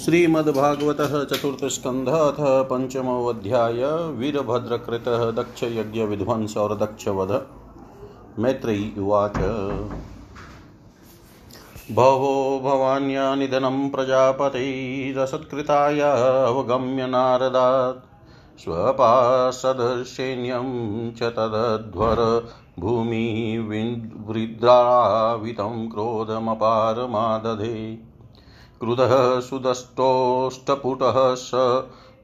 श्रीमद्भागवत चतुर्थस्कंध अथ पंचमोऽध्याय वीरभद्रकृत दक्ष यज्ञ विध्वंस और दक्ष वध मैत्रेयी उवाच। भवो भवान्या निधनं प्रजापतिरसत्कृताय अवगम्य नारदात्। स्वपासदर्शेन्यं च तदध्वर भूमिवृद्रावितं क्रोधमपारमादधे। क्रुधः सुदष्टोष्टपुटः स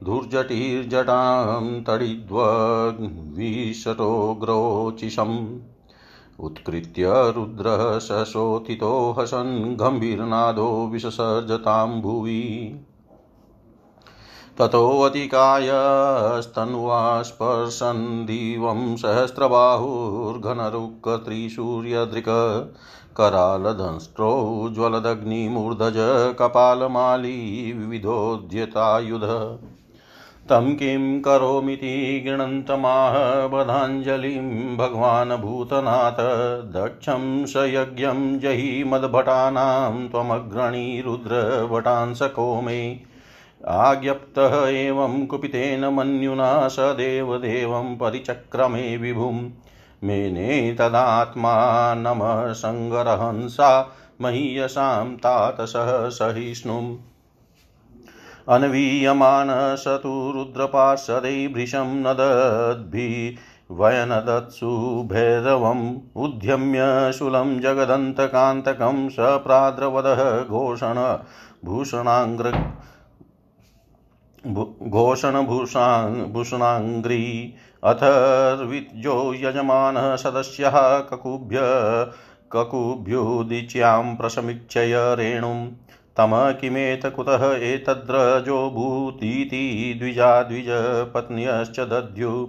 धूर्जटिर्जटां तडिद्वग्विशटोग्रोचिषम् उत्कृत्य रुद्रः सशोथितो हसन् गम्भीरनादो विससर्जतां भुवि ततोऽतिकायस्तन्वा स्पर्शन् दिवं सहस्रबाहुर्घनरुक्कत्रिसूर्यदृक् करालदंष्ट्रोज्ज्वलदग्निमूर्धज कपालमाली विविधोद्यतायुध। तं किं करोमीति गृणन्तमाह बधाञ्जलिं भगवान् भूतनाथ दक्षं स यज्ञं जहि मद्भटानां त्वमग्रणी रुद्रभटांसको मे आज्ञप्तः एवं कुपितेन मन्युना स देवदेवं परिचक्रमे विभुम्। मेने तदात्मानमः सङ्गरहंसा महीयसां तातसः सहिष्णुम्। अन्वीयमान स तु रुद्रपार्षदै भृशं नदद्भिवयनदत्सु भैरवम् उद्यम्य शूलं जगदन्तकान्तकं सप्राद्रवदः घोषण भूषणाङ्ग्र घोषणभूषाङ्घ्री अथर्विद्यो यजमानः सदस्यः ककुभ्य ककुभ्युदिच्यां प्रसमीक्षय रेणुं। तम किमेत कुतः एतद्रजो भूतीति द्विजा द्विजपत्न्यश्च दद्यु।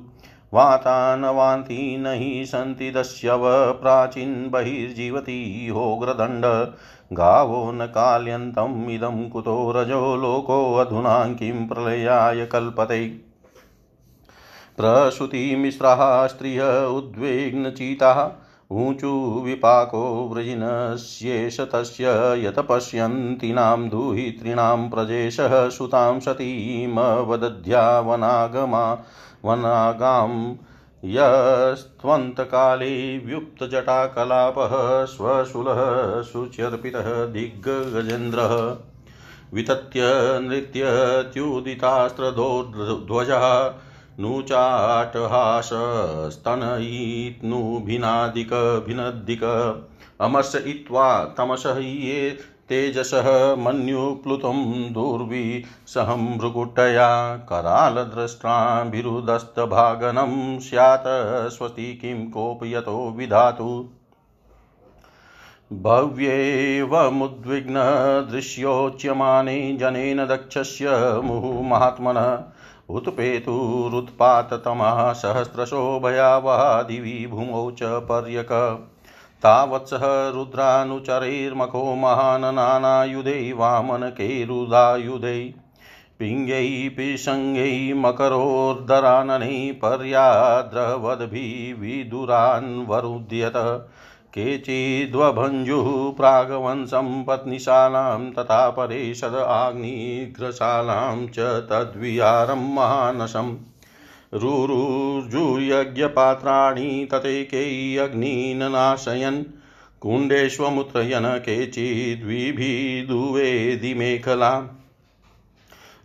वातानवान्ति न हि सन्ति दस्यव प्राचीन् बहिर्जीवति होग्रदण्ड। गावो न काल्यन्तम् इदं कुतो रजो लोकोऽधुना किं प्रलयाय कल्पते। प्रसूतिमिश्राः स्त्रिय उद्विग्नचिताः, ऊचु विपाको वृजिनस्येष तस्य यत पश्यन्तीनां दुहितॄणां प्रजेशः सुतां सतीमवदध्या वनागमा वनागां यस्त्वन्तकाले व्युप्तजटाकलापः, स्वशूलः शुच्यर्पितः दिग्गजेन्द्रः। वितत्य नृत्यत्युदितास्त्रध्वजः नूचाटहासस्तनयित्नुभिनादिक अमर्ष इत्वा तमसः ये तेजसः मन्युप्लुतं दुर्विसहं भृकुटया करालद्रष्टाभिरुदस्तभागनं स्यात् स्वस्ति किं कोपयतो विधातु। भव्येवमुद्विग्नदृश्योच्यमाने जनेन दक्षस्य मुहुमात्मनः उत्पेतुरुत्पाततमः सहस्रशो भयावहादिवि भूमौ च पर्यक। तावत्सः रुद्रानुचरैर्मखो महान् नानायुधै वामनकैरुदायुधै पिङ्गै पिशङ्गै मकरोर्धराननै पर्याद्रवद्भिः विदुरान्वरुध्यत केचिद्वभञ्जुः प्रागवंशं पत्नीशालां तथा परेशद आग्निघ्रशालां च तद्विहारं महानशम् रुरुर्जुर्यज्ञपात्राणि तथैकैरग्नीन् नाशयन् कुण्डेष्वमुत्रयन् केचिद्विभिदुवेदिमेखलाम्।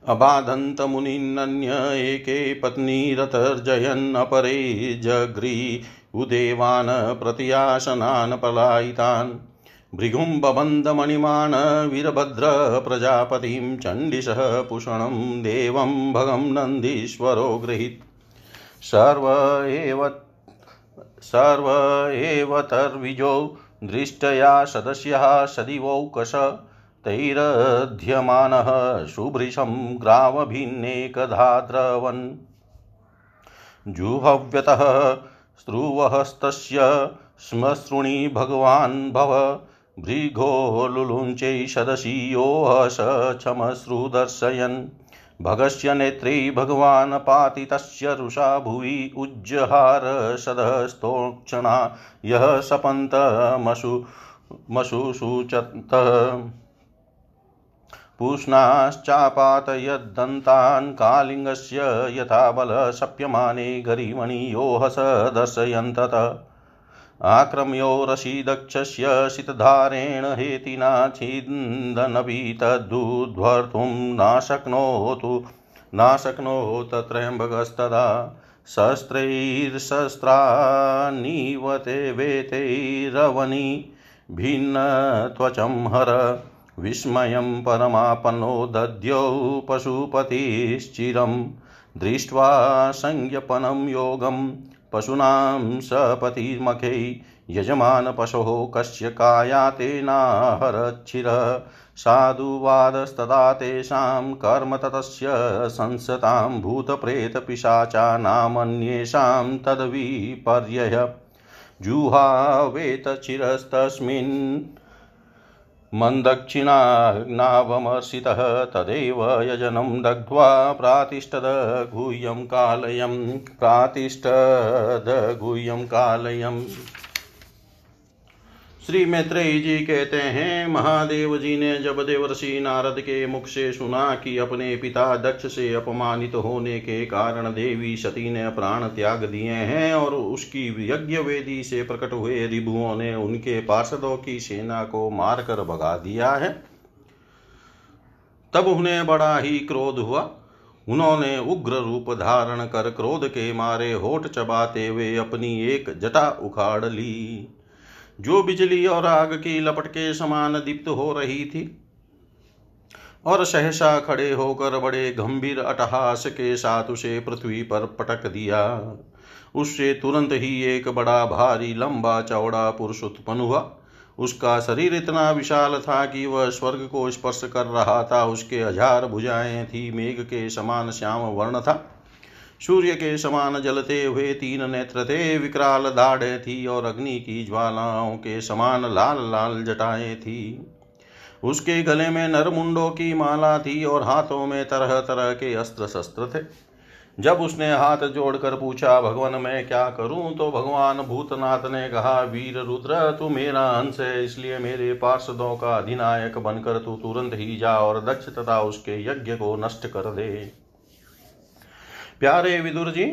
अबाधन्तमुनिन्नन्य एके पत्नीरतर्जयन् अपरे जग्री उदेवान् प्रतियासनान् पलायितान्। भृगुं बबन्धमणिमान् वीरभद्र प्रजापतिं चण्डिशः पुषणं देवं भगं नन्दीश्वरो गृहीत्। सर्व एव सर्व एव तर्विजो दृष्टया सदस्यः सदिवौकश तैरध्यमानः शुभृशं ग्रावभिन्नेकधा जुहव्यतः स्त्रुवहस्तस्य श्मश्रुणि भगवान् भव, भृगो लुलुञ्चै सदशीयोहस क्षमश्रुदर्शयन् भगस्य नेत्रे भगवान् पाति तस्य रुषा भुवि उज्जहार सदस्तोक्षणा यः सपन्तमशु मशुशुचतः पूष्णाश्चापातयद्दन्तान् कालिङ्गस्य यथा बलशप्यमाने गरिमणियो हस दर्शयन्तत। आक्रम्योरशीदक्षस्य शितधारेण हेतिना छिन्दनपि तद्दुध्वर्तुं न शक्नोतु न शक्नोत त्र्यम्बकस्तदा शस्त्रैर्शस्त्रान्निवते वेतैरवनि भिन्नत्वचं हर। विस्मयं परमापन्नो दद्यौ पशुपतिश्चिरं दृष्ट्वा संज्ञपनं योगं पशूनां सपतिमखै यजमानपशोः कस्य काया तेनाहरच्छिरः। साधुवादस्तदा तेषां कर्म ततस्य संसतां भूतप्रेतपिशाचानामन्येषां तद्विपर्यय। जुहावेतचिरस्तस्मिन् मन्दक्षिणाग्नावमर्षितः तदेव यजनं दग्ध्वा प्रातिष्ठदगुह्यं कालयं प्रातिष्ठदगुह्यं कालयम् श्री मैत्रेयी जी कहते हैं, महादेव जी ने जब देवर्षि नारद के मुख से सुना कि अपने पिता दक्ष से अपमानित होने के कारण देवी सती ने प्राण त्याग दिए हैं और उसकी यज्ञ वेदी से प्रकट हुए रिभुओं ने उनके पार्षदों की सेना को मारकर भगा दिया है, तब उन्हें बड़ा ही क्रोध हुआ। उन्होंने उग्र रूप धारण कर क्रोध के मारे होठ चबाते हुए अपनी एक जटा उखाड़ ली। जो बिजली और आग की लपट के समान दीप्त हो रही थी, और सहसा खड़े होकर बड़े गंभीर अटहास के साथ उसे पृथ्वी पर पटक दिया। उससे तुरंत ही एक बड़ा भारी लंबा चौड़ा पुरुष उत्पन्न हुआ। उसका शरीर इतना विशाल था कि वह स्वर्ग को स्पर्श कर रहा था। उसके हज़ार भुजाएँ थी, मेघ के समान श्याम वर्ण था। सूर्य के समान जलते हुए तीन नेत्र थे विकराल दाढ़े थी और अग्नि की ज्वालाओं के समान लाल लाल जटाएँ थी। उसके गले में नरमुंडों की माला थी और हाथों में तरह तरह के अस्त्र शस्त्र थे। जब उसने हाथ जोड़कर पूछा, भगवान, मैं क्या करूँ? तो भगवान भूतनाथ ने कहा, वीर रुद्र, तू मेरा अंश है, इसलिए मेरे पार्षदों का अधिनायक बनकर तू तुरंत ही जा और दक्ष तथा उसके यज्ञ को नष्ट कर दे। प्यारे विदुर जी,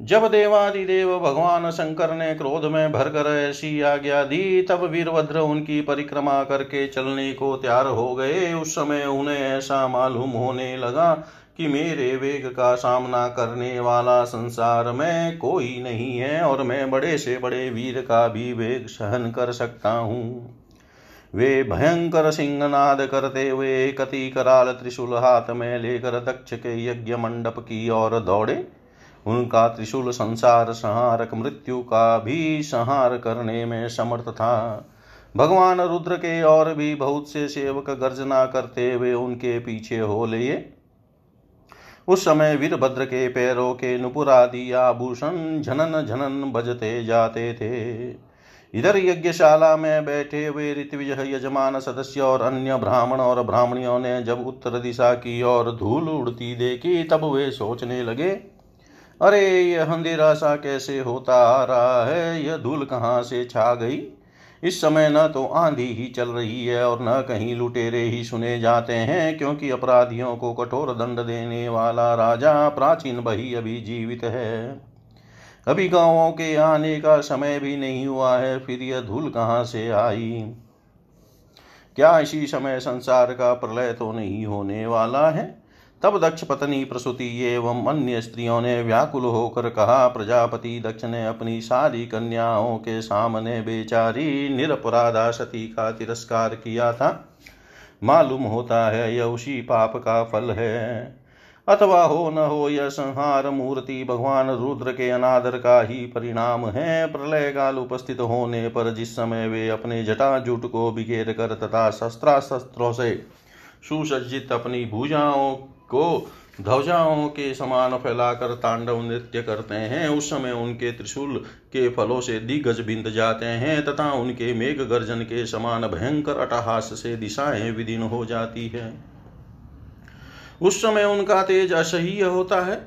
जब देवादिदेव भगवान शंकर ने क्रोध में भरकर ऐसी आज्ञा दी, तब वीरभद्र उनकी परिक्रमा करके चलने को तैयार हो गए। उस समय उन्हें ऐसा मालूम होने लगा कि मेरे वेग का सामना करने वाला संसार में कोई नहीं है और मैं बड़े से बड़े वीर का भी वेग सहन कर सकता हूँ। वे भयंकर सिंहनाद करते हुए कति कराल त्रिशूल हाथ में लेकर दक्ष के यज्ञ मंडप की ओर दौड़े। उनका त्रिशूल संसार संहारक, मृत्यु का भी संहार करने में समर्थ था। भगवान रुद्र के और भी बहुत से सेवक गर्जना करते हुए उनके पीछे हो लिए। उस समय वीरभद्र के पैरों के नुपुरादि आभूषण झनन झनन बजते जाते थे। इधर यज्ञशाला में बैठे हुए ऋत्विज यजमान सदस्य और अन्य ब्राह्मण और ब्राह्मणियों ने जब उत्तर दिशा की ओर धूल उड़ती देखी, तब वे सोचने लगे, अरे, यह अंधेरा सा कैसे होता आ रहा है? यह धूल कहाँ से छा गई? इस समय न तो आंधी ही चल रही है और न कहीं लुटेरे ही सुने जाते हैं, क्योंकि अपराधियों को कठोर दंड देने वाला राजा प्राचीन बही अभी जीवित है। अभी गाँवों के आने का समय भी नहीं हुआ है, फिर यह धूल कहाँ से आई? क्या इसी समय संसार का प्रलय तो नहीं होने वाला है? तब दक्ष पत्नी प्रसूति एवं अन्य स्त्रियों ने व्याकुल होकर कहा, प्रजापति दक्ष ने अपनी सारी कन्याओं के सामने बेचारी निरपराधा सती का तिरस्कार किया था। मालूम होता है यह उसी पाप का फल है। अथवा हो न हो यह संहार मूर्ति भगवान रुद्र के अनादर का ही परिणाम है। प्रलय काल उपस्थित होने पर जिस समय वे अपने जटाजुट को बिखेर कर तथा शस्त्रास्त्रों से सुसज्जित अपनी भुजाओं को ध्वजाओं के समान फैलाकर तांडव नृत्य करते हैं, उस समय उनके त्रिशूल के फलों से दिग्गज बिंद जाते हैं तथा उनके मेघ गर्जन के समान भयंकर अटहास से दिशाएँ विदीन हो जाती है। उस समय उनका तेज असह्य होता है।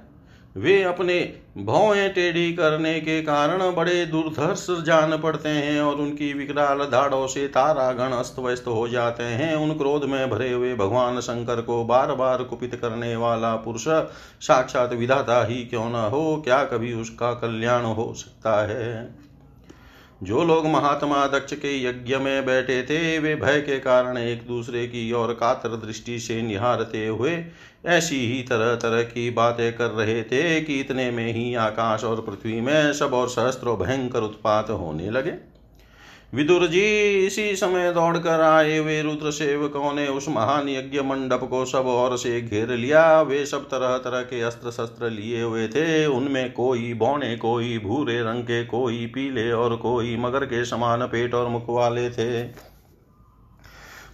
वे अपने भौएँ टेढ़ी करने के कारण बड़े दुर्धर्ष जान पड़ते हैं और उनकी विकराल धाड़ों से तारागण अस्त व्यस्त हो जाते हैं। उन क्रोध में भरे हुए भगवान शंकर को बार बार कुपित करने वाला पुरुष साक्षात विधाता ही क्यों न हो, क्या कभी उसका कल्याण हो सकता है? जो लोग महात्मा दक्ष के यज्ञ में बैठे थे, वे भय के कारण एक दूसरे की ओर कातर दृष्टि से निहारते हुए ऐसी ही तरह तरह की बातें कर रहे थे कि इतने में ही आकाश और पृथ्वी में सब और सहस्त्रों भयंकर उत्पात होने लगे। विदुर जी, इसी समय दौड़कर आए वे रुद्र सेवकों ने उस महान यज्ञ मंडप को सब ओर से घेर लिया। वे सब तरह तरह के अस्त्र शस्त्र लिए हुए थे। उनमें कोई बौने, कोई भूरे रंग के, कोई पीले और कोई मगर के समान पेट और मुख वाले थे।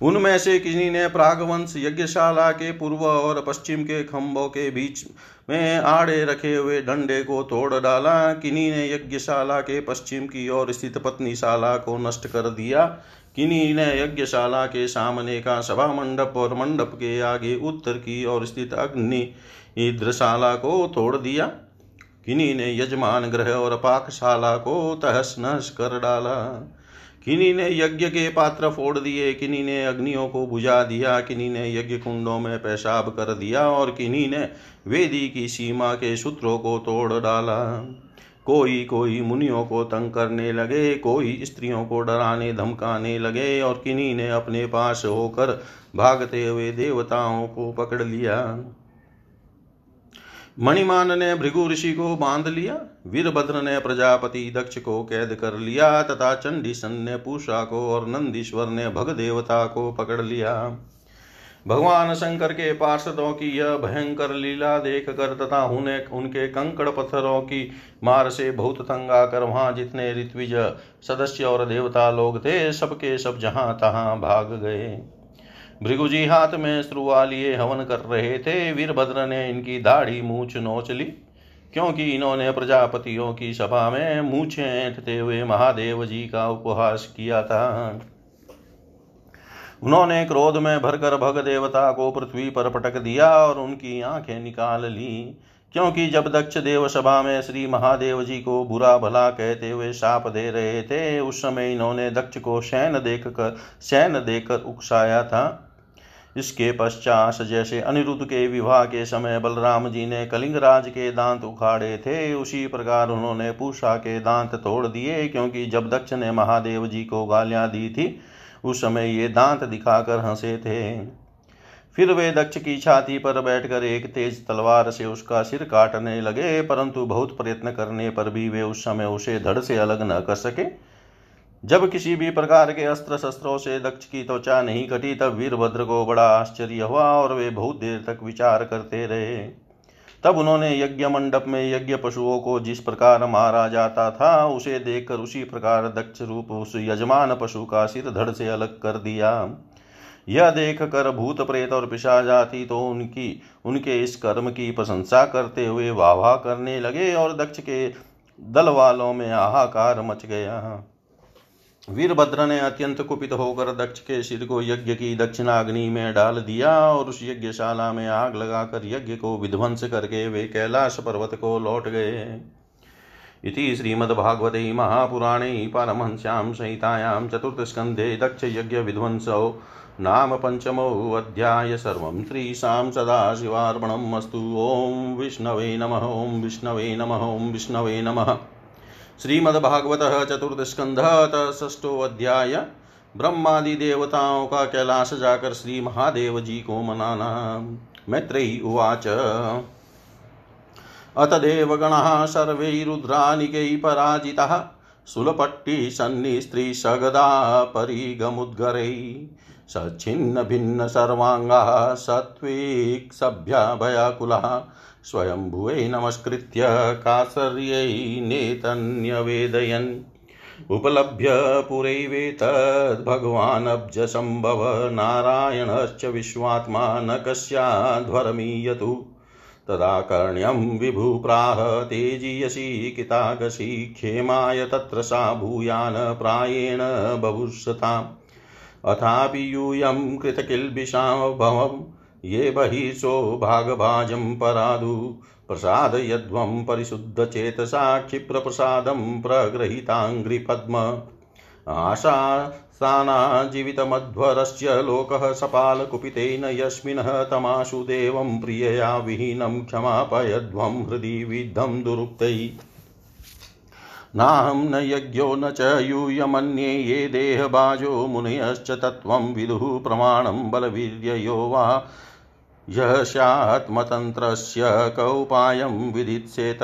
उनमें से किसी ने प्रागवंश यज्ञशाला के पूर्व और पश्चिम के खंभों के बीच में आड़े रखे हुए डंडे को तोड़ डाला। किन्हीं ने यज्ञशाला के पश्चिम की ओर स्थित पत्नीशाला को नष्ट कर दिया। किन्हीं ने यज्ञशाला के सामने का सभा मंडप और मंडप के आगे उत्तर की ओर स्थित अग्नि इंद्रशाला को तोड़ दिया। किन्हीं ने यजमान ग्रह और पाकशाला को तहस नहस कर डाला। किन्हीं ने यज्ञ के पात्र फोड़ दिए किन्हीं ने अग्नियों को बुझा दिया किन्हीं ने यज्ञ कुंडों में पेशाब कर दिया और किन्हीं ने वेदी की सीमा के सूत्रों को तोड़ डाला। कोई कोई मुनियों को तंग करने लगे, कोई स्त्रियों को डराने धमकाने लगे और किन्हीं ने अपने पास होकर भागते हुए देवताओं को पकड़ लिया। मणिमान ने भृगु ऋषि को बाँध लिया वीरभद्र ने प्रजापति दक्ष को कैद कर लिया, तथा चंडीसन ने पूषा को और नंदीश्वर ने भग देवता को पकड़ लिया। भगवान शंकर के पार्षदों की यह भयंकर लीला देख कर तथा उन्हें, उनके कंकड़ पत्थरों की मार से बहुत तंग आकर वहाँ जितने ऋत्विज, सदस्य और देवता लोग थे, सबके सब जहाँ तहां भाग गए। भृगुजी हाथ में श्रुआ लिए हवन कर रहे थे। वीरभद्र ने इनकी दाढ़ी मूछ नोच ली, क्योंकि इन्होंने प्रजापतियों की सभा में मूछे ऐंठते हुए महादेव जी का उपहास किया था। उन्होंने क्रोध में भरकर भग देवता को पृथ्वी पर पटक दिया और उनकी आँखें निकाल ली, क्योंकि जब दक्ष देव सभा में श्री महादेव जी को बुरा भला कहते हुए शाप दे रहे थे, उस समय इन्होंने दक्ष को शैन देख कर शैन देकर उकसाया था। इसके पश्चात जैसे अनिरुद्ध के विवाह के समय बलराम जी ने कलिंगराज के दांत उखाड़े थे, उसी प्रकार उन्होंने पूषा के दांत तोड़ दिए, क्योंकि जब दक्ष ने महादेव जी को गालियाँ दी थी, उस समय ये दांत दिखाकर हंसे थे। फिर वे दक्ष की छाती पर बैठकर एक तेज तलवार से उसका सिर काटने लगे, परंतु बहुत प्रयत्न करने पर भी वे उस समय उसे धड़ से अलग न कर सके। जब किसी भी प्रकार के अस्त्र शस्त्रों से दक्ष की त्वचा नहीं कटी, तब वीरभद्र को बड़ा आश्चर्य हुआ और वे बहुत देर तक विचार करते रहे। तब उन्होंने यज्ञ मंडप में यज्ञ पशुओं को जिस प्रकार मारा जाता था, उसे देखकर उसी प्रकार दक्ष रूप उस यजमान पशु का सिर धड़ से अलग कर दिया। यह देख कर भूत प्रेत और पिशा जाती तो उनकी, उनके इस कर्म की प्रशंसा करते हुए वाह करने लगे और दक्ष के दल वालों में हाहाकार मच गया। वीरभद्र ने अत्यंत कुपित होकर दक्ष के सिर को यज्ञ की दक्षिणाग्नि में डाल दिया और उस यज्ञशाला में आग लगाकर यज्ञ को विध्वंस करके वे कैलाश पर्वत को लौट गए। इति श्रीमद्भागवते महापुराणे परमहंस्यां संहितायां चतुर्थस्कन्धे दक्षयज्ञविध्वंसो नाम पञ्चमोऽध्याय सर्वं श्रीशां सदाशिवार्पणम् अस्तु। ॐ विष्णवे नमः, ॐ विष्णवे नमः, ॐ विष्णवे नमः। श्रीमद्भागवत चतुर्थ स्कंध ष्टो अध्याय ब्रह्मादि देवताओं का कैलाश जाकर श्री महादेव जी को मनाना मैत्रेयी उवाच। अत देवगणः सर्वैरुद्रानिकै पराजितः सुलपट्टि सन्निस्त्रीसगदा परिगमुद्गरै। सच्छिन्न भिन्न सर्वाङ्गाः सभ्याभयाकुलः नमस्कृत्य कासर्यै नेतन्यवेदयन्। उपलभ्य पुरैवेतद्भगवानब्जसम्भव नारायणश्च विश्वात्मा न कस्याध्वरमीयतु। तदा कर्ण्यं विभुप्राह तेजीयसी कितागसी क्षेमाय तत्र सा भूयान् प्रायेण बभुषताम् अथापि यूयं कृतकिल्बिषां ये बहिर्षो भागभाजं परादु। प्रसादयध्वं परिशुद्धचेतसा क्षिप्रप्रसादं प्रगृहीताङ्घ्रिपद्म आशा स्थानाजीवितमध्वरस्य लोकः सपालकुपितेन यस्मिन्ः तमाशु देवं प्रियया विहीनं क्षमापयध्वं हृदि विद्धं दुरुक्तैः। नाहं न यज्ञो न च यूयमन्ये ये देहबाजो मुनयश्च तत्त्वं विदुः प्रमाणं बलवीर्ययो वा यः स्यात्मतन्त्रस्य कौपायं विदित्सेत।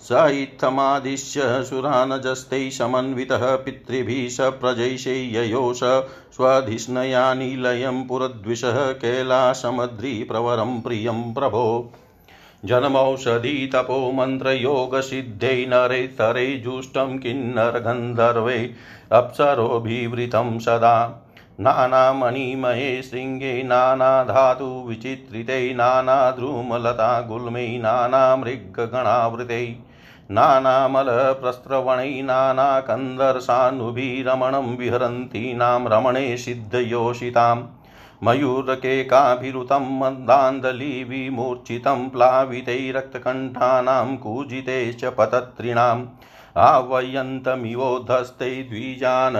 स इत्थमादिश्य सुरानजस्तैः समन्वितः पितृभिः स प्रजैषे ययोष स्वधिष्णया नीलयं पुरद्विषः कैलासमद्रिप्रवरं प्रियं प्रभो। जन्मौषधी तपो मन्त्रयोगसिद्धै नरेतरै जुष्टं किन्नरगन्धर्वै अप्सरोभिवृतं सदा। नानामणिमये शृङ्गे नानाधातुविचित्रितै नानाद्रुमलता गुल्मै, नानामृगगणावृतै, नानामलप्रस्रवणै, नानाकन्दर्शानुभिरमणं विहरन्तीनां रमणे सिद्धयोषिताम्, मयूरकेकाभिरुतं मन्दान्दलिविमूर्छितं प्लावितैरक्तकण्ठानां कूजितैश्च पतत्रिणाम् आवयन्तमिवोद्धस्ते द्विजान्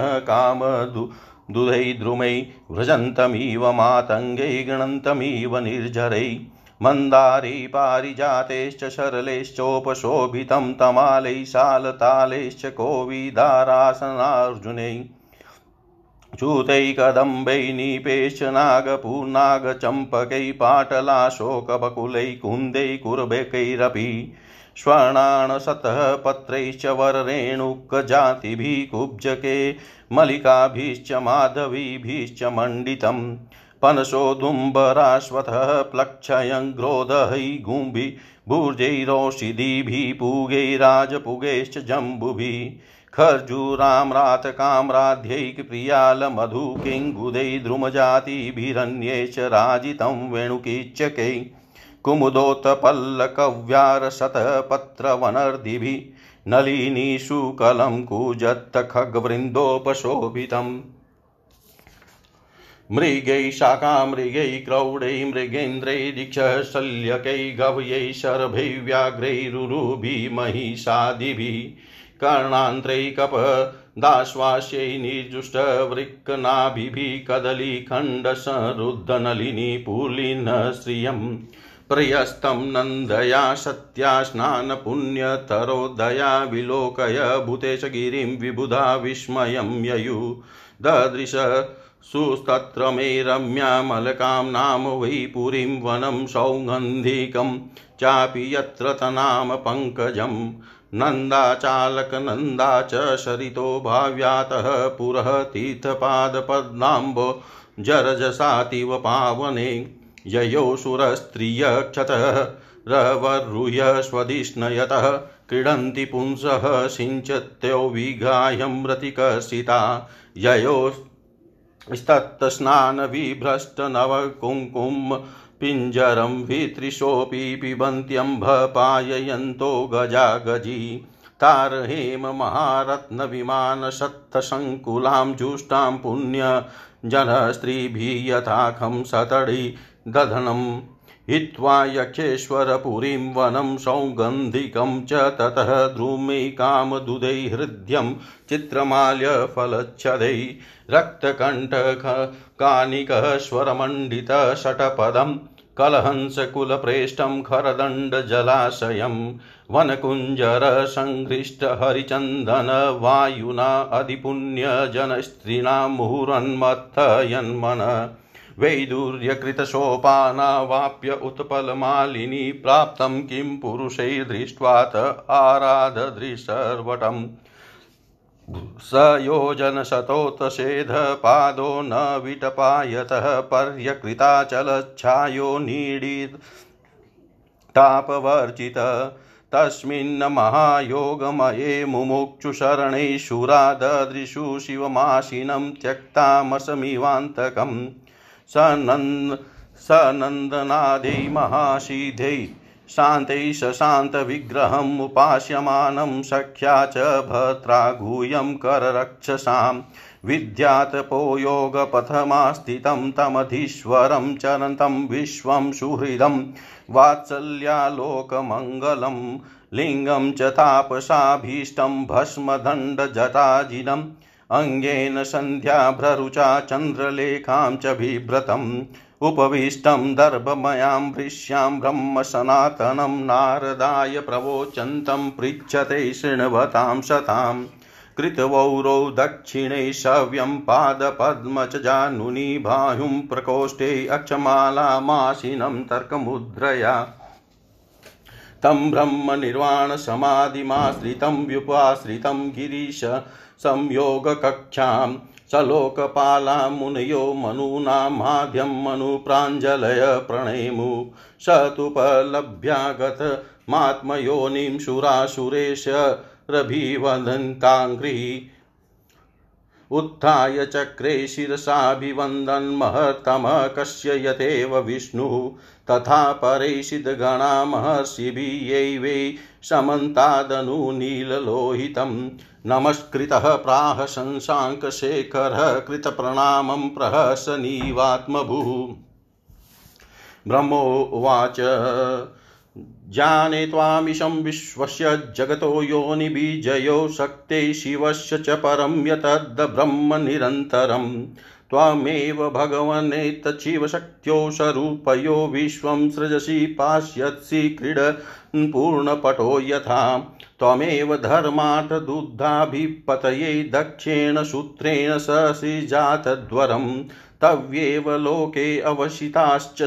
कामदु दुधैद्रुमै व्रजन्तमिव मातङ्गै गृणन्तमिव निर्झरै। मन्दारै पारिजातैश्च सरलैश्चोपशोभितं तमालैः शालतालैश्च कोविदारासनार्जुनै। चूतैकदम्बै नीपेश्च नागपूर्णागचम्पकै पाटलाशोकबकुलै कुन्दै कुर्बकैरपि स्वर्णाणसतः पत्रैश्च वररेणुकजातिभिः कुब्जके मलिकाभिश्च माधवीभिश्च मण्डितम्। पनसोदुम्बराश्वतः प्लक्षयङ्ग्रोधहै गुम्भि भूर्जैरोषिधिभिः पूगैराजपुगैश्च जम्बुभिः। खर्जूराम्रातकाम्राध्यैकप्रियालमधुकिङ्गुदै द्रुमजातिभिरन्ये च राजितं वेणुकीच्यकै कुमुदोत्पल्लकव्यारशतपत्रवनर्दिभिः नलिनीषुकलं कूजत्तखग्वृन्दोपशोभितम्। मृगैः शाकामृगैः क्रौडैः, मृगेन्द्रैः दीक्षशल्यकैः, गवयै शरभैः व्याघ्रैरुरुभिः महिषादिभिः निर्जुष्टवृक्कनाभिभिः कदलीखण्डसंरुद्धनलिनी पुलिनः प्रयस्तं नन्दया सत्या स्नानपुण्यतरोदया विलोकय भूतेश गिरिं विबुधा विस्मयं ययु। ददृश सुस्तत्र मे रम्यामलकां नाम वै पुरीं वनं सौगन्धिकं। चापि यत्र तनाम पङ्कजं। नन्दाचालकनन्दा च सरितो भाव्यातः पुरः तीर्थपादपद्माम्बो। जरजसातिव पावने ययोऽसुरस्त्रियक्षतः रवर्रुह्य स्वधिष्णयतः क्रीडन्ति पुंसः सिञ्चत्यो विघायम्रतिकर्षिता ययोस्तत्स्नानविभ्रष्टनवकुङ्कुम पिञ्जरं वितृशोऽपि पिबन्त्यम्भ पाययन्तो गजा गजी तारहेम महारत्नविमानशत्तसङ्कुलां जुष्टां पुण्यजनस्त्रीभिः यथाखं सतडी दधनम् हित्वा यक्षेश्वरपुरीं वनं सौगन्धिकं च ततः द्रुमै कामदुदै हृद्यं चित्रमाल्यफलच्छदै रक्तकण्ठकानिकस्वरमण्डितषटपदं कलहंसकुलप्रेष्ठं खरदण्डजलाशयं वनकुञ्जरसङ्घृष्टहरिचन्दनवायुना अधिपुण्यजनस्त्रीणां मुहुरन्मत्थयन्मन वैदुर्यकृतसोपानावाप्य उत्पलमालिनी प्राप्तं किं पुरुषैर्दृष्ट्वात आराधदृशर्वटम्। स योजनशतोत्सेधपादो न विटपायतः पर्यकृताचलच्छायो नीडितापवर्जित तस्मिन् महायोगमये मुमुक्षुशरणैः शुराददृशु शिवमाशिनं त्यक्तामसमिवान्तकम्। सनन्द सनन्दनादै महासिधै शान्तैः शशान्तविग्रहम् उपास्यमानं सख्या च भर्त्रा गुह्यं कररक्षसाम्। विद्यातपो योगपथमास्थितं तमधीश्वरं चरन्तं विश्वं सुहृदं। वात्सल्यालोकमङ्गलं लिङ्गं च तापसाभीष्टं भस्मदण्डजटाजिनम्। अङ्गेन सन्ध्याभ्ररुचा चन्द्रलेखां च बिभ्रतम्। उपविष्टं दर्भमयां भृश्यां ब्रह्म सनातनं नारदाय प्रवोचन्तं पृच्छते शृण्वतां सताम् कृतवौरौ दक्षिणे सव्यं पादपद्म च जानुनि बाहुं प्रकोष्ठे अक्षमालामाशिनं तर्कमुद्रया। तं ब्रह्मनिर्वाणसमाधिमाश्रितं व्युपाश्रितं गिरीश संयोगकक्षां सलोकपाला मुनयो मनूनामाद्यं मनुप्राञ्जलय प्रणेमु स तुपलभ्यागतमात्मयोनिं सुरासुरेश रभिवदन्ताङ्घ्रिः उत्थाय चक्रे शिरसाभिवन्दन्महत्तमः कस्य यथेव विष्णुः तथा परेषिद्गणा महर्षिभियैवै समन्तादनुनीललोहितं नमस्कृतः प्राह शंसाङ्कशेखरः कृतप्रणामं प्रहसनीवात्मभुः ब्रह्मोवाच जाने त्वामिशं विश्वस्य जगतो योनिबीजयो शक्ते शिवस्य च परं यतद्ब्रह्म निरन्तरम्। त्वमेव भगवनेतच्छिवशक्त्यो स्वरूपयो विश्वं सृजसि पास्यत्सि क्रीडन्पूर्णपटो यथा। त्वमेव धर्मार्थदुग्धाभिपतये दक्षेण सूत्रेण ससि जातध्वरम् तव्येव लोके अवसिताश्च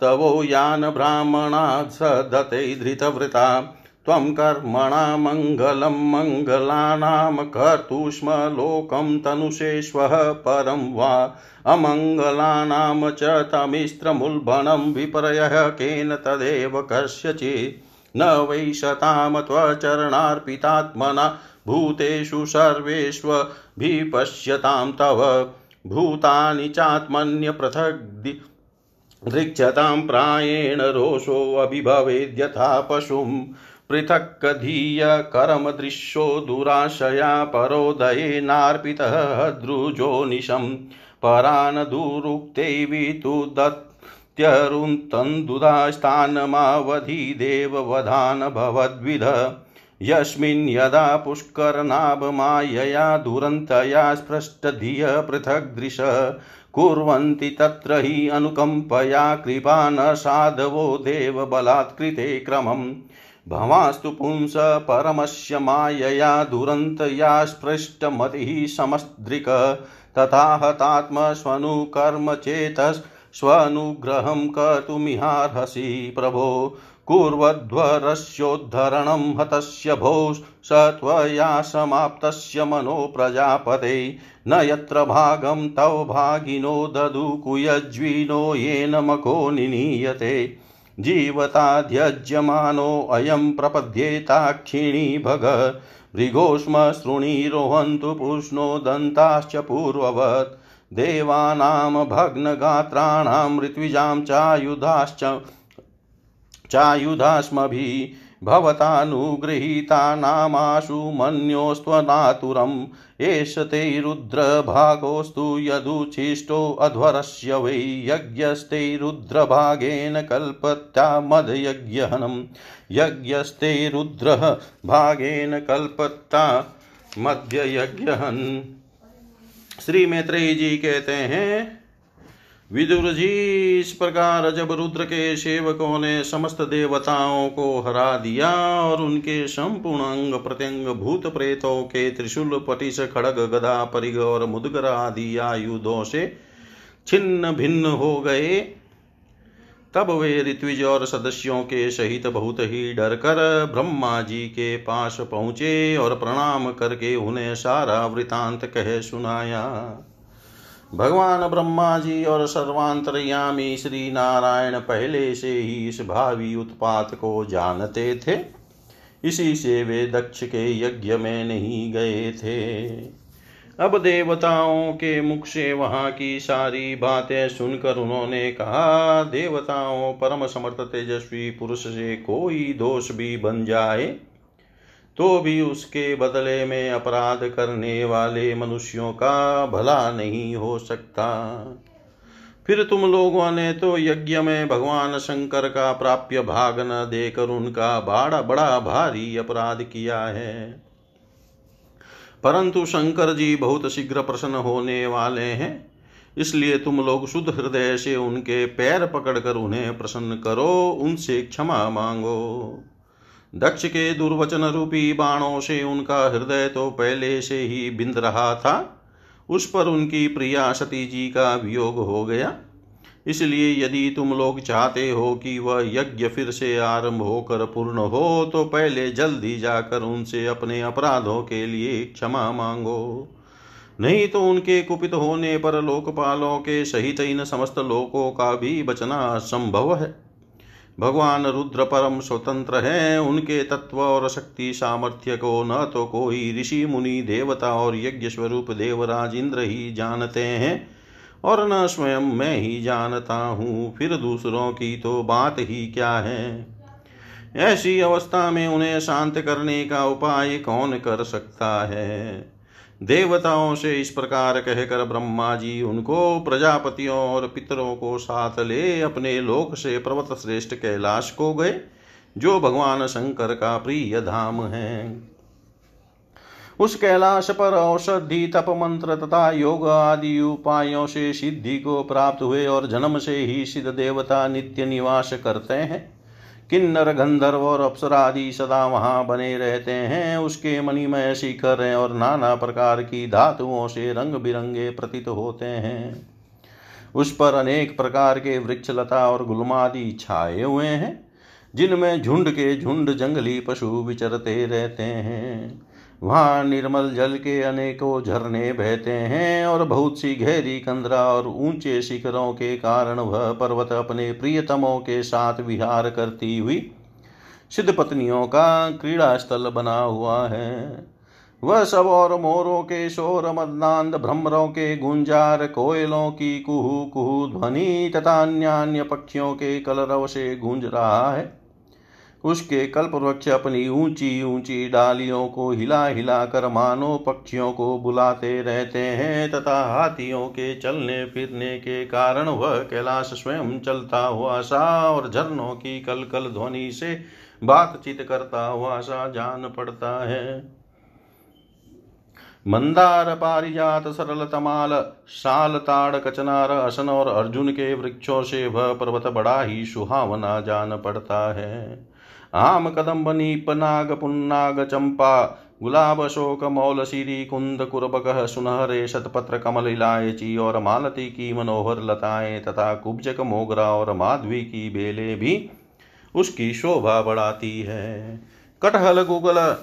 तवो यान ब्राह्मणा सदते धृतवृता। त्वं कर्मणा मङ्गलं मङ्गलानां कर्तुष्म लोकं तनुषेष्वः परं वा अमङ्गलानां च तमिस्त्रमुल्बणं विपर्यः केन तदेव कस्यचित्। न वै शतां त्वचरणार्पितात्मना भूतेषु सर्वेष्वभिपश्यतां तव भूतानि चात्मन्यपृथग् दृक्षतां प्रायेण रोषोऽभिभवेद्यथा पशुं पृथक्कधीय करमदृश्यो दुराशया परोदयेनार्पितः द्रुजोनिशं परान् दुरुक्ते वितुदत्यरुन्तन्दुदास्थानमावधिदेववधान भवद्विध। यस्मिन् यदा पुष्करनाभमायया दुरन्तया स्पृष्टधिय पृथग्दृश कुर्वन्ति तत्र हि अनुकम्पया कृपा न साधवो देवबलात्कृते क्रमम्। भवास्तु पुंस परमस्य मायया दुरन्तया स्पृष्टमतिः समस्दृक् तथा हतात्मस्वनुकर्म चेतस्वनुग्रहं कर्तुमिहार्हसि प्रभो। कुर्वध्वरस्योद्धरणं हतस्य भो स त्वया समाप्तस्य मनो प्रजापते। न यत्र भागं तव भागिनो ददु कुयज्विनो येन मको निनीयते। जीवताध्यज्यमानोऽयं प्रपद्येताक्षिणी भग। शृणीरोहन्तु पुष्णो दन्ताश्च पूर्ववत्। देवानां भग्नगात्राणां ऋत्विजां चायुधाश्च चायुधास्मभिः भवतानुगृहीतानामाशु मन्योस्त्वनातुरम्। एष ते रुद्रभागोऽस्तु यदुच्छिष्टोऽध्वरस्य वै यज्ञस्ते रुद्रभागेन कल्पत्या मदयज्ञहनं यज्ञस्ते रुद्रः भागेन कल्पत्ता मध्ययज्ञहन् श्री मैत्रेयी जी कहते हैं विदुर जी इस प्रकार जब रुद्र के सेवकों ने समस्त देवताओं को हरा दिया और उनके संपूर्ण अंग प्रत्यंग भूत प्रेतों के त्रिशूल, पटिश, खड़ग, गदा परिग और मुदगर आदि आयुधों से छिन्न भिन्न हो गए। तब वे ऋत्विज और सदस्यों के सहित बहुत ही डर कर ब्रह्मा जी के पास पहुँचे और प्रणाम करके उन्हें सारा वृतांत कह सुनाया। भगवान ब्रह्मा जी और सर्वांतरयामी श्री नारायण पहले से ही इस भावी उत्पात को जानते थे। इसी से वे दक्ष के यज्ञ में नहीं गए थे। अब देवताओं के मुख से वहाँ की सारी बातें सुनकर उन्होंने कहा, देवताओं, परम समर्थ, तेजस्वी पुरुष से कोई दोष भी बन जाए। तो भी उसके बदले में अपराध करने वाले मनुष्यों का भला नहीं हो सकता। फिर तुम लोगों ने तो यज्ञ में भगवान शंकर का प्राप्य भाग न देकर उनका बड़ा बड़ा भारी अपराध किया है। परंतु शंकर जी बहुत शीघ्र प्रसन्न होने वाले हैं, इसलिए तुम लोग शुद्ध हृदय से उनके पैर पकड़कर उन्हें प्रसन्न करो, उनसे क्षमा मांगो। दक्ष के दुर्वचन रूपी बाणों से उनका हृदय तो पहले से ही बिंद रहा था। उस पर उनकी प्रिया सती जी का वियोग हो गया। इसलिए यदि तुम लोग चाहते हो कि वह यज्ञ फिर से आरंभ होकर पूर्ण हो तो पहले जल्दी जाकर उनसे अपने अपराधों के लिए क्षमा मांगो। नहीं तो उनके कुपित होने पर लोकपालों के सहित इन समस्त लोकों का भी बचना असंभव है। भगवान रुद्र परम स्वतंत्र हैं, उनके तत्व और शक्ति सामर्थ्य को न तो कोई ऋषि, मुनि, देवता और यज्ञ स्वरूप देवराज इंद्र ही जानते हैं और न स्वयं मैं ही जानता हूँ, फिर दूसरों की तो बात ही क्या है। ऐसी अवस्था में उन्हें शांत करने का उपाय कौन कर सकता है? देवताओं से इस प्रकार कहकर ब्रह्मा जी उनको प्रजापतियों और पितरों को साथ ले अपने लोक से पर्वत श्रेष्ठ कैलाश को गए, जो भगवान शंकर का प्रिय धाम है। उस कैलाश पर औषधि, तप मंत्र तथा योग आदि उपायों से सिद्धि को प्राप्त हुए और जन्म से ही सिद्ध देवता नित्य निवास करते हैं। किन्नर गंधर्व और अप्सरादि सदा वहाँ बने रहते हैं। उसके मणिमय शिखर और नाना प्रकार की धातुओं से रंग बिरंगे प्रतीत होते हैं। उस पर अनेक प्रकार के वृक्ष, लता और गुलमादि छाए हुए हैं, जिनमें झुंड के झुंड जंगली पशु विचरते रहते हैं। वहाँ निर्मल जल के अनेकों झरने बहते हैं और बहुत सी गहरी कंदरा और ऊँचे शिखरों के कारण वह पर्वत अपने प्रियतमों के साथ विहार करती हुई सिद्ध पत्नियों का क्रीड़ा स्थल बना हुआ है। वह सब और मोरों के शोर, मदनांद, भ्रमरों के गुंजार, कोयलों की कुहू कुहू ध्वनि तथा अन्य अन्य पक्षियों के कलरव से गूंज रहा है। उसके कल्प वृक्ष अपनी ऊँची ऊँची डालियों को हिला हिला कर मानो पक्षियों को बुलाते रहते हैं तथा हाथियों के चलने फिरने के कारण वह कैलाश स्वयं चलता हुआ सा और झरनों की कल कल ध्वनि से बातचीत करता हुआ सा जान पड़ता है। मंदार, पारिजात, सरल, तमाल, शाल, ताड़, कचनार, असन और अर्जुन के वृक्षों से वह पर्वत बड़ा ही सुहावना जान पड़ता है। आम कदम्ब नीप नाग पुन्नाग चंपा गुलाब अशोक मौल सीरी कुंद कुरबक सुनहरे शतपत्र कमल इलायची और मालती की मनोहर लताएँ तथा कुब्जक मोगरा और माधवी की बेले भी उसकी शोभा बढ़ाती है। कटहल गुगल,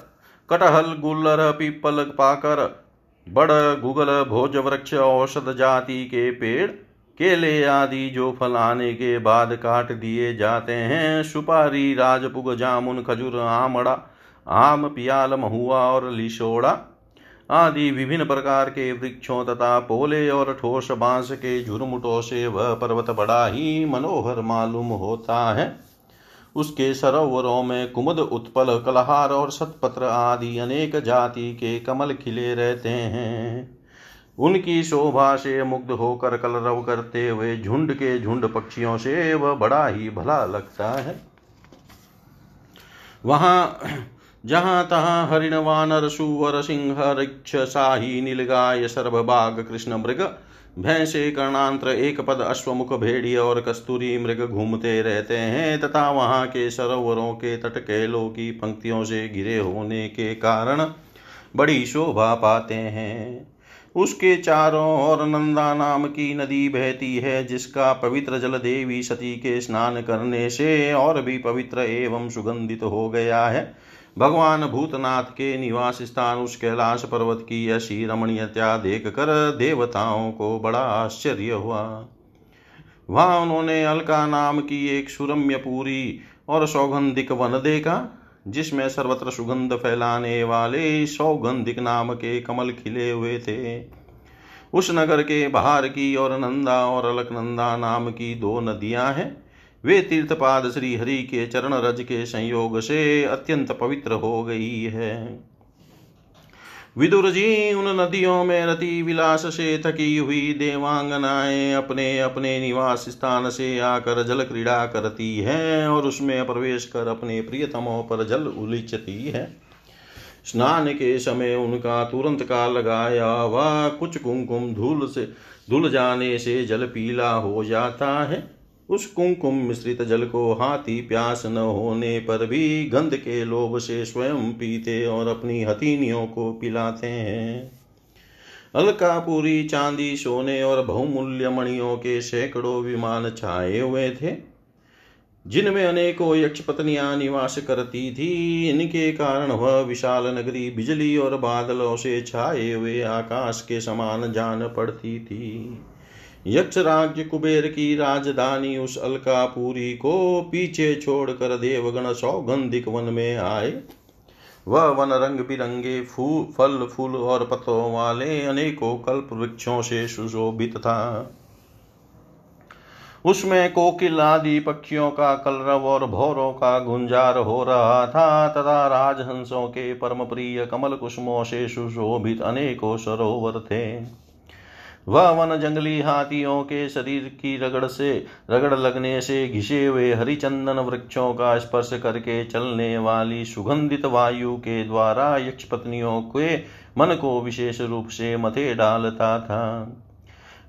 कटहल गुल्लर पीपल पाकर, बड़ गुगल भोज वृक्ष औषध जाति के पेड़ केले आदि जो फल आने के बाद काट दिए जाते हैं। सुपारी, राजपुग, जामुन, खजूर, आमड़ा, आम, पियाल, महुआ और लिशोड़ा आदि विभिन्न प्रकार के वृक्षों तथा पोले और ठोस बाँस के झुरमुटों से वह पर्वत बड़ा ही मनोहर मालूम होता है। उसके सरोवरों में कुमुद, उत्पल, कलहार और सतपत्र आदि अनेक जाति के कमल खिले रहते हैं। उनकी शोभा से मुग्ध होकर कलरव करते हुए झुंड के झुंड पक्षियों से वह बड़ा ही भला लगता है। वहाँ, जहाँ तहां हरिण वानर सुवर सिंह, रिक्ष, शाही, नीलगाय सर्वबाग कृष्ण मृग, भैंसे, कर्णांत्र, एक पद, अश्वमुख भेड़िए और कस्तूरी मृग घूमते रहते हैं तथा वहाँ के सरोवरों के तट केलों की पंक्तियों से घिरे होने के कारण बड़ी शोभा पाते हैं। उसके चारों ओर नंदा नाम की नदी बहती है, जिसका पवित्र जल देवी सती के स्नान करने से और भी पवित्र एवं सुगंधित हो गया है। भगवान भूतनाथ के निवास स्थान उस कैलाश पर्वत की ऐसी रमणीयता देख कर देवताओं को बड़ा आश्चर्य हुआ। वहाँ उन्होंने अलका नाम की एक सुरम्य पूरी और सौगंधिक वन देखा। जिसमें सर्वत्र सुगंध फैलाने वाले सौगंधिक नाम के कमल खिले हुए थे। उस नगर के बाहर की और नंदा और अलकनंदा नाम की दो नदियाँ हैं। वे तीर्थपाद श्री हरि के चरण रज के संयोग से अत्यंत पवित्र हो गई है। विदुर जी उन नदियों में रति विलास से थकी हुई देवांगनाएँ अपने अपने निवास स्थान से आकर जल क्रीड़ा करती है और उसमें प्रवेश कर अपने प्रियतमों पर जल उलिचती है। स्नान के समय उनका तुरंत का लगाया वह कुछ कुमकुम धूल से, धुल जाने से जल पीला हो जाता है। उस कुमकुम मिश्रित जल को हाथी प्यास न होने पर भी गंध के लोभ से स्वयं पीते और अपनी हथीनियों को पिलाते हैं। अलकापुरी, चांदी, सोने और बहुमूल्य मणियों के सैकड़ों विमान छाए हुए थे, जिनमें अनेकों यक्ष पत्नियाँ निवास करती थी। इनके कारण वह विशाल नगरी, बिजली और बादलों से छाए हुए आकाश के समान जान पड़ती थी। यक्ष राज्य कुबेर की राजधानी उस अलकापुरी को पीछे छोड़कर देवगण सौगंधिक वन में आए। वह वन रंग बिरंगे फूल, फल फूल और पत्तों वाले अनेकों कल्प वृक्षों से सुशोभित था। उसमें कोकिल आदि पक्षियों का कलरव और भौरों का गुंजार हो रहा था, तथा राजहंसों के परम प्रिय कमल कुसुमों से सुशोभित अनेकों सरोवर थे। वह वन जंगली हाथियों के शरीर की रगड़ से, रगड़ लगने से घिसे हुए हरिचंदन वृक्षों का स्पर्श करके चलने वाली सुगंधित वायु के द्वारा यक्ष पत्नियों के मन को विशेष रूप से मथे डालता था।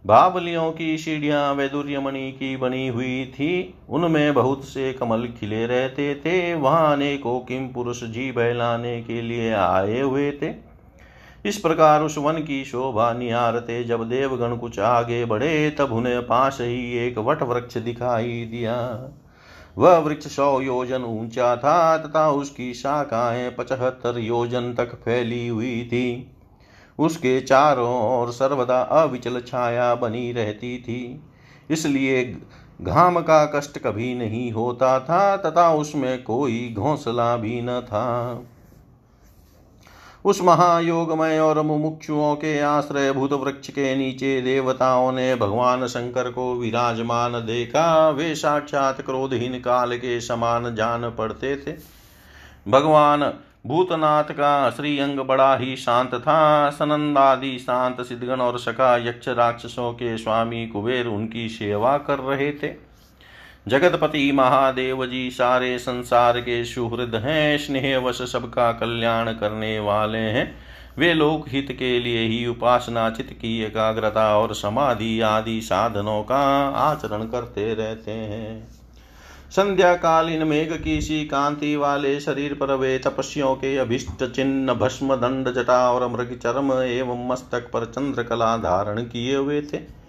बावलियों की सीढ़ियाँ वैदुर्यमणि की बनी हुई थी। उनमें बहुत से कमल खिले रहते थे। वहाँ अनेकों किम पुरुष जी बहलाने के लिए आए हुए थे। इस प्रकार उस वन की शोभा निहारते जब देवगण कुछ आगे बढ़े, तब उन्हें पास ही एक वट वृक्ष दिखाई दिया। वह वृक्ष सौ योजन ऊँचा था, तथा उसकी शाखाएँ पचहत्तर योजन तक फैली हुई थी। उसके चारों ओर सर्वदा अविचल छाया बनी रहती थी। इसलिए घाम का कष्ट कभी नहीं होता था, तथा उसमें कोई घोंसला भी न था। उस महायोगमय और मुमुक्षुओं के आश्रय भूत वृक्ष के नीचे देवताओं ने भगवान शंकर को विराजमान देखा। वे साक्षात क्रोधहीन काल के समान जान पड़ते थे। भगवान भूतनाथ का श्री अंग बड़ा ही शांत था। सनंदादि शांत सिद्धगण और सखा यक्ष राक्षसों के स्वामी कुबेर उनकी सेवा कर रहे थे। जगतपति महादेव जी सारे संसार के सुहृद हैं, स्नेह स्नेहवश सबका कल्याण करने वाले हैं। वे लोक हित के लिए ही उपासना, चित की एकाग्रता और समाधि आदि साधनों का आचरण करते रहते हैं। संध्या कालीन मेघ की सी कांति वाले शरीर पर वे तपस्यों के अभिष्ट चिन्ह, भस्म, दंड, जटा और मृग चर्म एवं मस्तक पर चंद्रकला धारण किए हुए थे।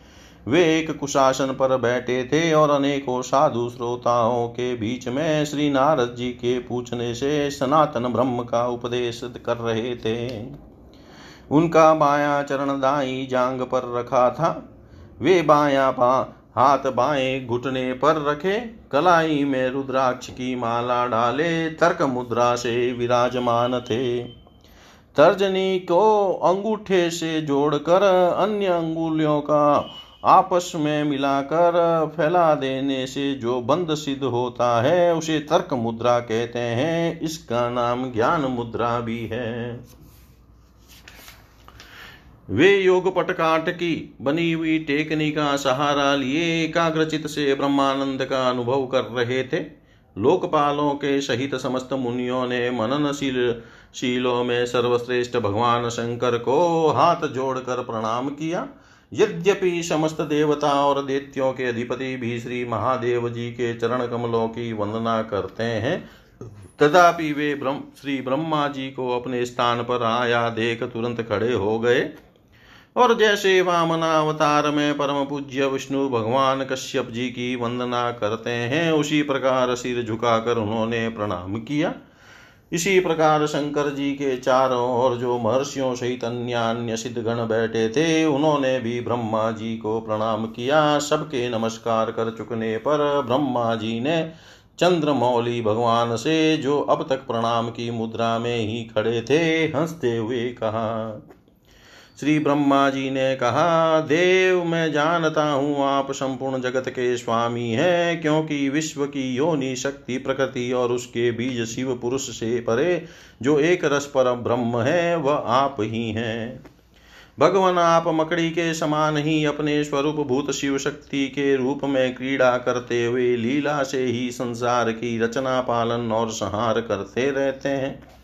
वे एक कुशासन पर बैठे थे और अनेकों साधु श्रोताओं के बीच में श्री नारद जी के पूछने से सनातन ब्रह्म का उपदेश कर रहे थे। उनका बाया चरण दाई जांग पर रखा था। वे बाया पा, हाथ बाएँ घुटने पर रखे, कलाई में रुद्राक्ष की माला डाले, तर्क मुद्रा से विराजमान थे। तर्जनी को अंगूठे से जोड़कर अन्य अंगुलियों का आपस में मिलाकर फैला देने से जो बंद सिद्ध होता है, उसे तर्क मुद्रा कहते हैं। इसका नाम ज्ञान मुद्रा भी है। वे योग पटकाट की बनी हुई टेकनी का सहारा लिए एकाग्रचित से ब्रह्मानंद का अनुभव कर रहे थे। लोकपालों के सहित समस्त मुनियों ने मननशील शीलों में सर्वश्रेष्ठ भगवान शंकर को हाथ जोड़कर प्रणाम किया। यद्यपि समस्त देवता और देत्यों के अधिपति भी श्री महादेव जी के चरण कमलों की वंदना करते हैं, तथापि वे ब्रह्म, श्री ब्रह्मा जी को अपने स्थान पर आया देख तुरंत खड़े हो गए। और जैसे वामनावतार में परम पूज्य विष्णु भगवान कश्यप जी की वंदना करते हैं, उसी प्रकार सिर झुकाकर उन्होंने प्रणाम किया। इसी प्रकार शंकर जी के चारों और जो महर्षियों सहित अन्य अन्य सिद्धगण बैठे थे, उन्होंने भी ब्रह्मा जी को प्रणाम किया। सबके नमस्कार कर चुकने पर ब्रह्मा जी ने चंद्रमौली भगवान से जो अब तक प्रणाम की मुद्रा में ही खड़े थे, हँसते हुए कहा श्री ब्रह्मा जी ने कहा, देव, मैं जानता हूँ आप संपूर्ण जगत के स्वामी हैं, क्योंकि विश्व की योनि शक्ति, प्रकृति और उसके बीज शिव पुरुष से परे जो एक रस पर ब्रह्म है, वह आप ही हैं। भगवान, आप मकड़ी के समान ही अपने स्वरूप भूत शिव शक्ति के रूप में क्रीड़ा करते हुए लीला से ही संसार की रचना, पालन और संहार करते रहते हैं।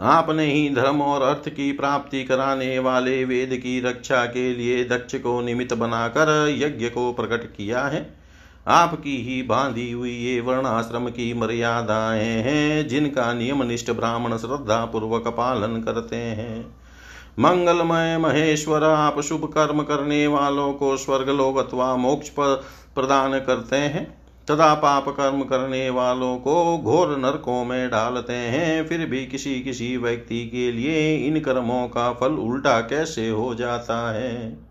आपने ही धर्म और अर्थ की प्राप्ति कराने वाले वेद की रक्षा के लिए दक्ष को निमित्त बनाकर यज्ञ को प्रकट किया है। आपकी ही बांधी हुई ये वर्णाश्रम की मर्यादाएँ हैं, जिनका नियम निष्ठ ब्राह्मण श्रद्धा पूर्वक पालन करते हैं। मंगलमय महेश्वर, आप शुभ कर्म करने वालों को स्वर्गलोक अथवा मोक्ष पर प्रदान करते हैं। तथा पाप कर्म करने वालों को घोर नरकों में डालते हैं। फिर भी किसी किसी व्यक्ति के लिए इन कर्मों का फल उल्टा कैसे हो जाता है?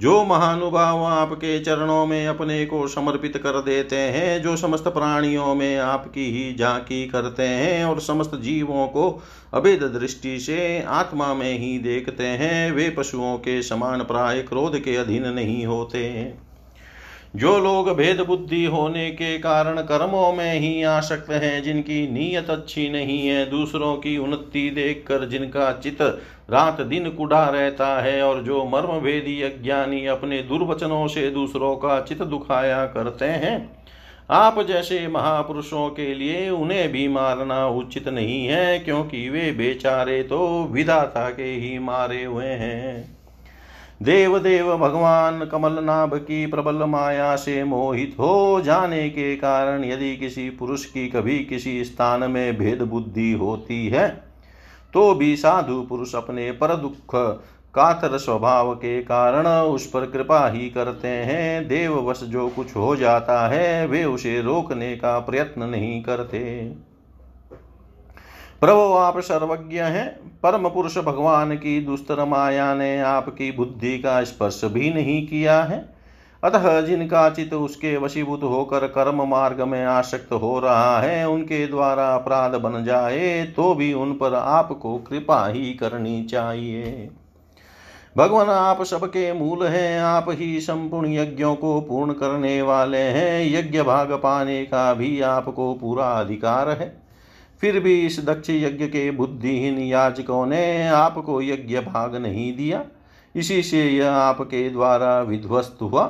जो महानुभाव आपके चरणों में अपने को समर्पित कर देते हैं, जो समस्त प्राणियों में आपकी ही झांकी करते हैं और समस्त जीवों को अभेद दृष्टि से आत्मा में ही देखते हैं, वे पशुओं के समान प्राय क्रोध के अधीन नहीं होते। जो लोग भेद बुद्धि होने के कारण कर्मों में ही आसक्त हैं, जिनकी नीयत अच्छी नहीं है, दूसरों की उन्नति देखकर जिनका चित रात दिन कुड़ा रहता है और जो मर्म भेदी अज्ञानी अपने दुर्वचनों से दूसरों का चित दुखाया करते हैं, आप जैसे महापुरुषों के लिए उन्हें भी मारना उचित नहीं है, क्योंकि वे बेचारे तो विधाता के ही मारे हुए हैं। देव देव भगवान कमलनाभ की प्रबल माया से मोहित हो जाने के कारण यदि किसी पुरुष की कभी किसी स्थान में भेद बुद्धि होती है तो भी साधु पुरुष अपने पर दुख कातर स्वभाव के कारण उस पर कृपा ही करते हैं। देववश जो कुछ हो जाता है, वे उसे रोकने का प्रयत्न नहीं करते। प्रभु आप सर्वज्ञ हैं। परम पुरुष भगवान की दुस्तर माया ने आपकी बुद्धि का स्पर्श भी नहीं किया है। अतः जिनका चित उसके वशीभूत होकर कर्म मार्ग में आसक्त हो रहा है, उनके द्वारा अपराध बन जाए तो भी उन पर आपको कृपा ही करनी चाहिए। भगवान, आप सबके मूल हैं। आप ही संपूर्ण यज्ञों को पूर्ण करने वाले हैं। यज्ञ भाग पाने का भी आपको पूरा अधिकार है। फिर भी इस दक्ष यज्ञ के बुद्धिहीन याचकों ने आपको यज्ञ भाग नहीं दिया। इसी से यह आपके द्वारा विध्वस्त हुआ।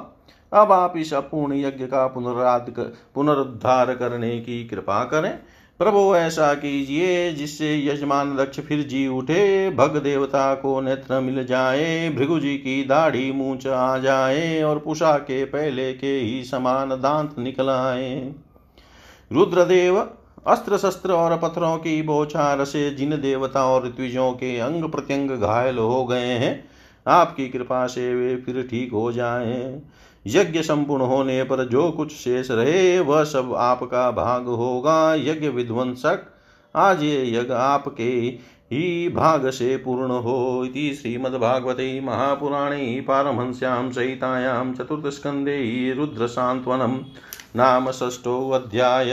अब आप इस अपूर्ण यज्ञ का पुनराद कर, पुनरुद्धार करने की कृपा करें। प्रभु ऐसा कीजिए जिससे यजमान दक्ष फिर जी उठे भग देवता को नेत्र मिल जाए भृगु जी की दाढ़ी मूछ आ जाए और पुषा के पहले के ही समान दांत निकल आए। रुद्रदेव अस्त्र शस्त्र और पत्थरों की बौछार से जिन देवता और ऋत्विजों के अंग प्रत्यंग घायल हो गए हैं, आपकी कृपा से वे फिर ठीक हो जाएँ। यज्ञ संपूर्ण होने पर जो कुछ शेष रहे, वह सब आपका भाग होगा। यज्ञ विध्वंसक, आज ये यज्ञ आपके ही भाग से पूर्ण हो इति श्रीमद्भागवते महापुराणे पारमहंस्यां सहितायां चतुर्थस्कन्धे रुद्रसान्त्वनं, नाम षष्ठोऽध्याय